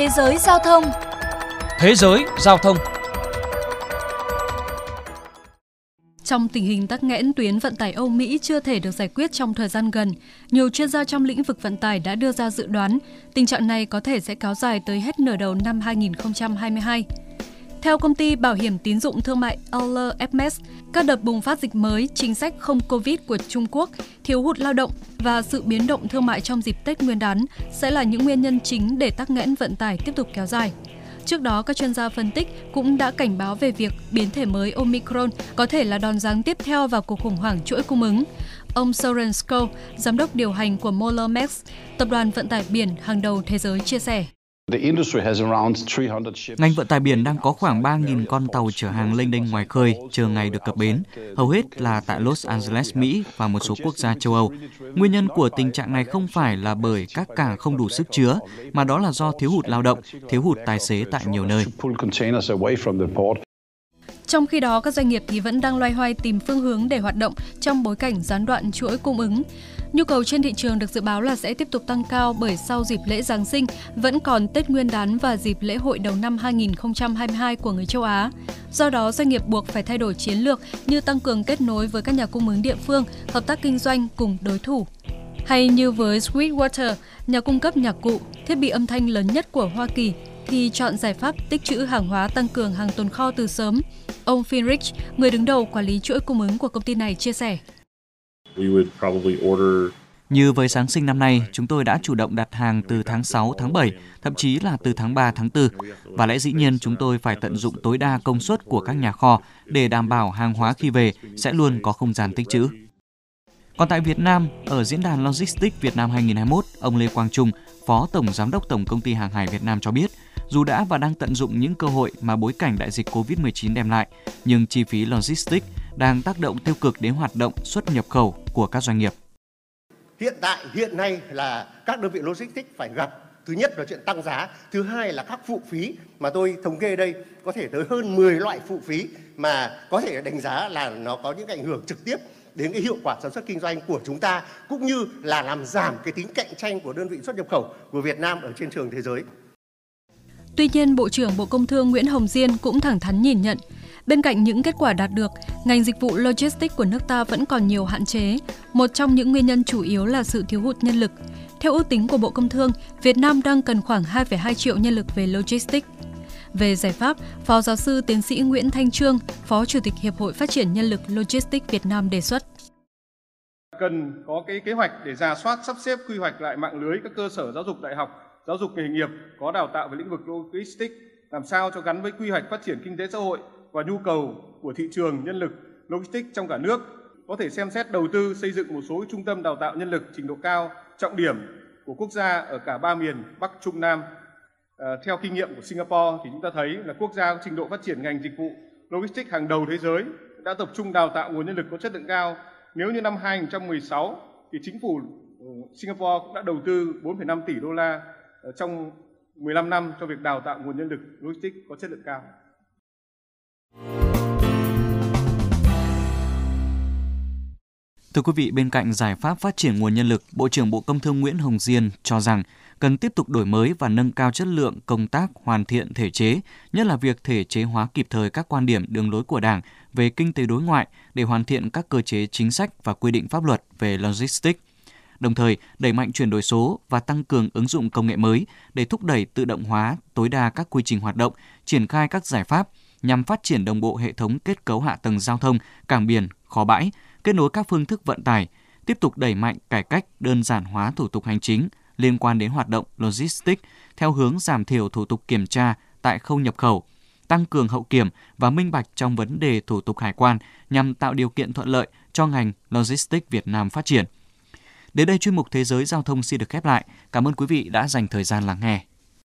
Thế giới giao thông Thế giới giao thông Trong tình hình tắc nghẽn tuyến vận tải Âu Mỹ chưa thể được giải quyết trong thời gian gần, nhiều chuyên gia trong lĩnh vực vận tải đã đưa ra dự đoán tình trạng này có thể sẽ kéo dài tới hết nửa đầu năm 2022. Theo công ty bảo hiểm tín dụng thương mại LFMS, các đợt bùng phát dịch mới, chính sách không Covid của Trung Quốc, thiếu hụt lao động và sự biến động thương mại trong dịp Tết Nguyên đán sẽ là những nguyên nhân chính để tắc nghẽn vận tải tiếp tục kéo dài. Trước đó, các chuyên gia phân tích cũng đã cảnh báo về việc biến thể mới Omicron có thể là đòn giáng tiếp theo vào cuộc khủng hoảng chuỗi cung ứng. Ông Soren Sko, giám đốc điều hành của Moller Max, tập đoàn vận tải biển hàng đầu thế giới chia sẻ. Ngành vận tải biển đang có khoảng 3.000 con tàu chở hàng lênh đênh ngoài khơi, chờ ngày được cập bến, hầu hết là tại Los Angeles, Mỹ và một số quốc gia châu Âu. Nguyên nhân của tình trạng này không phải là bởi các cảng không đủ sức chứa, mà đó là do thiếu hụt lao động, thiếu hụt tài xế tại nhiều nơi. Trong khi đó, các doanh nghiệp thì vẫn đang loay hoay tìm phương hướng để hoạt động trong bối cảnh gián đoạn chuỗi cung ứng. Nhu cầu trên thị trường được dự báo là sẽ tiếp tục tăng cao bởi sau dịp lễ Giáng sinh vẫn còn Tết Nguyên đán và dịp lễ hội đầu năm 2022 của người châu Á. Do đó, doanh nghiệp buộc phải thay đổi chiến lược như tăng cường kết nối với các nhà cung ứng địa phương, hợp tác kinh doanh cùng đối thủ. Hay như với Sweetwater, nhà cung cấp nhạc cụ, thiết bị âm thanh lớn nhất của Hoa Kỳ, thì chọn giải pháp tích trữ hàng hóa tăng cường hàng tồn kho từ sớm. Ông Finrich, người đứng đầu quản lý chuỗi cung ứng của công ty này chia sẻ. Như với Giáng sinh năm nay, chúng tôi đã chủ động đặt hàng từ tháng 6, tháng 7, thậm chí là từ tháng 3, tháng 4. Và lẽ dĩ nhiên chúng tôi phải tận dụng tối đa công suất của các nhà kho để đảm bảo hàng hóa khi về sẽ luôn có không gian tích trữ. Còn tại Việt Nam, ở Diễn đàn Logistics Việt Nam 2021, ông Lê Quang Trung, Phó Tổng Giám đốc Tổng Công ty Hàng hải Việt Nam cho biết, dù đã và đang tận dụng những cơ hội mà bối cảnh đại dịch COVID-19 đem lại, nhưng chi phí logistics đang tác động tiêu cực đến hoạt động xuất nhập khẩu của các doanh nghiệp. Hiện tại, hiện nay là các đơn vị logistics phải gặp Thứ nhất là chuyện tăng giá, thứ hai là các phụ phí mà tôi thống kê đây có thể tới hơn 10 loại phụ phí mà có thể đánh giá là nó có những ảnh hưởng trực tiếp đến cái hiệu quả sản xuất kinh doanh của chúng ta cũng như là làm giảm cái tính cạnh tranh của đơn vị xuất nhập khẩu của Việt Nam ở trên trường thế giới. Tuy nhiên, Bộ trưởng Bộ Công Thương Nguyễn Hồng Diên cũng thẳng thắn nhìn nhận, bên cạnh những kết quả đạt được, ngành dịch vụ logistics của nước ta vẫn còn nhiều hạn chế. Một trong những nguyên nhân chủ yếu là sự thiếu hụt nhân lực. Theo ước tính của Bộ Công Thương, Việt Nam đang cần khoảng 2,2 triệu nhân lực về logistics. Về giải pháp, Phó giáo sư tiến sĩ Nguyễn Thanh Trương, Phó Chủ tịch Hiệp hội Phát triển Nhân lực Logistics Việt Nam đề xuất. Cần có cái kế hoạch để ra soát sắp xếp quy hoạch lại mạng lưới các cơ sở giáo dục đại học, giáo dục nghề nghiệp có đào tạo về lĩnh vực logistics, làm sao cho gắn với quy hoạch phát triển kinh tế xã hội và nhu cầu của thị trường nhân lực logistics trong cả nước. Có thể xem xét đầu tư xây dựng một số trung tâm đào tạo nhân lực trình độ cao trọng điểm của quốc gia ở cả ba miền Bắc, Trung, Nam À, theo kinh nghiệm của Singapore thì chúng ta thấy là quốc gia có trình độ phát triển ngành dịch vụ logistics hàng đầu thế giới đã tập trung đào tạo nguồn nhân lực có chất lượng cao. Nếu như năm 2016 thì chính phủ ừ, Singapore cũng đã đầu tư 4,5 tỷ đô la Ờ, trong 15 năm cho việc đào tạo nguồn nhân lực logistics có chất lượng cao. Thưa quý vị, bên cạnh giải pháp phát triển nguồn nhân lực, Bộ trưởng Bộ Công Thương Nguyễn Hồng Diên cho rằng cần tiếp tục đổi mới và nâng cao chất lượng công tác hoàn thiện thể chế, nhất là việc thể chế hóa kịp thời các quan điểm đường lối của Đảng về kinh tế đối ngoại để hoàn thiện các cơ chế chính sách và quy định pháp luật về logistics. Đồng thời, đẩy mạnh chuyển đổi số và tăng cường ứng dụng công nghệ mới để thúc đẩy tự động hóa tối đa các quy trình hoạt động, triển khai các giải pháp nhằm phát triển đồng bộ hệ thống kết cấu hạ tầng giao thông, cảng biển, kho bãi, kết nối các phương thức vận tải, tiếp tục đẩy mạnh cải cách đơn giản hóa thủ tục hành chính, liên quan đến hoạt động logistics theo hướng giảm thiểu thủ tục kiểm tra tại khâu nhập khẩu, tăng cường hậu kiểm và minh bạch trong vấn đề thủ tục hải quan nhằm tạo điều kiện thuận lợi cho ngành logistics Việt Nam phát triển. Đến đây chuyên mục Thế giới Giao thông xin được khép lại. Cảm ơn quý vị đã dành thời gian lắng nghe.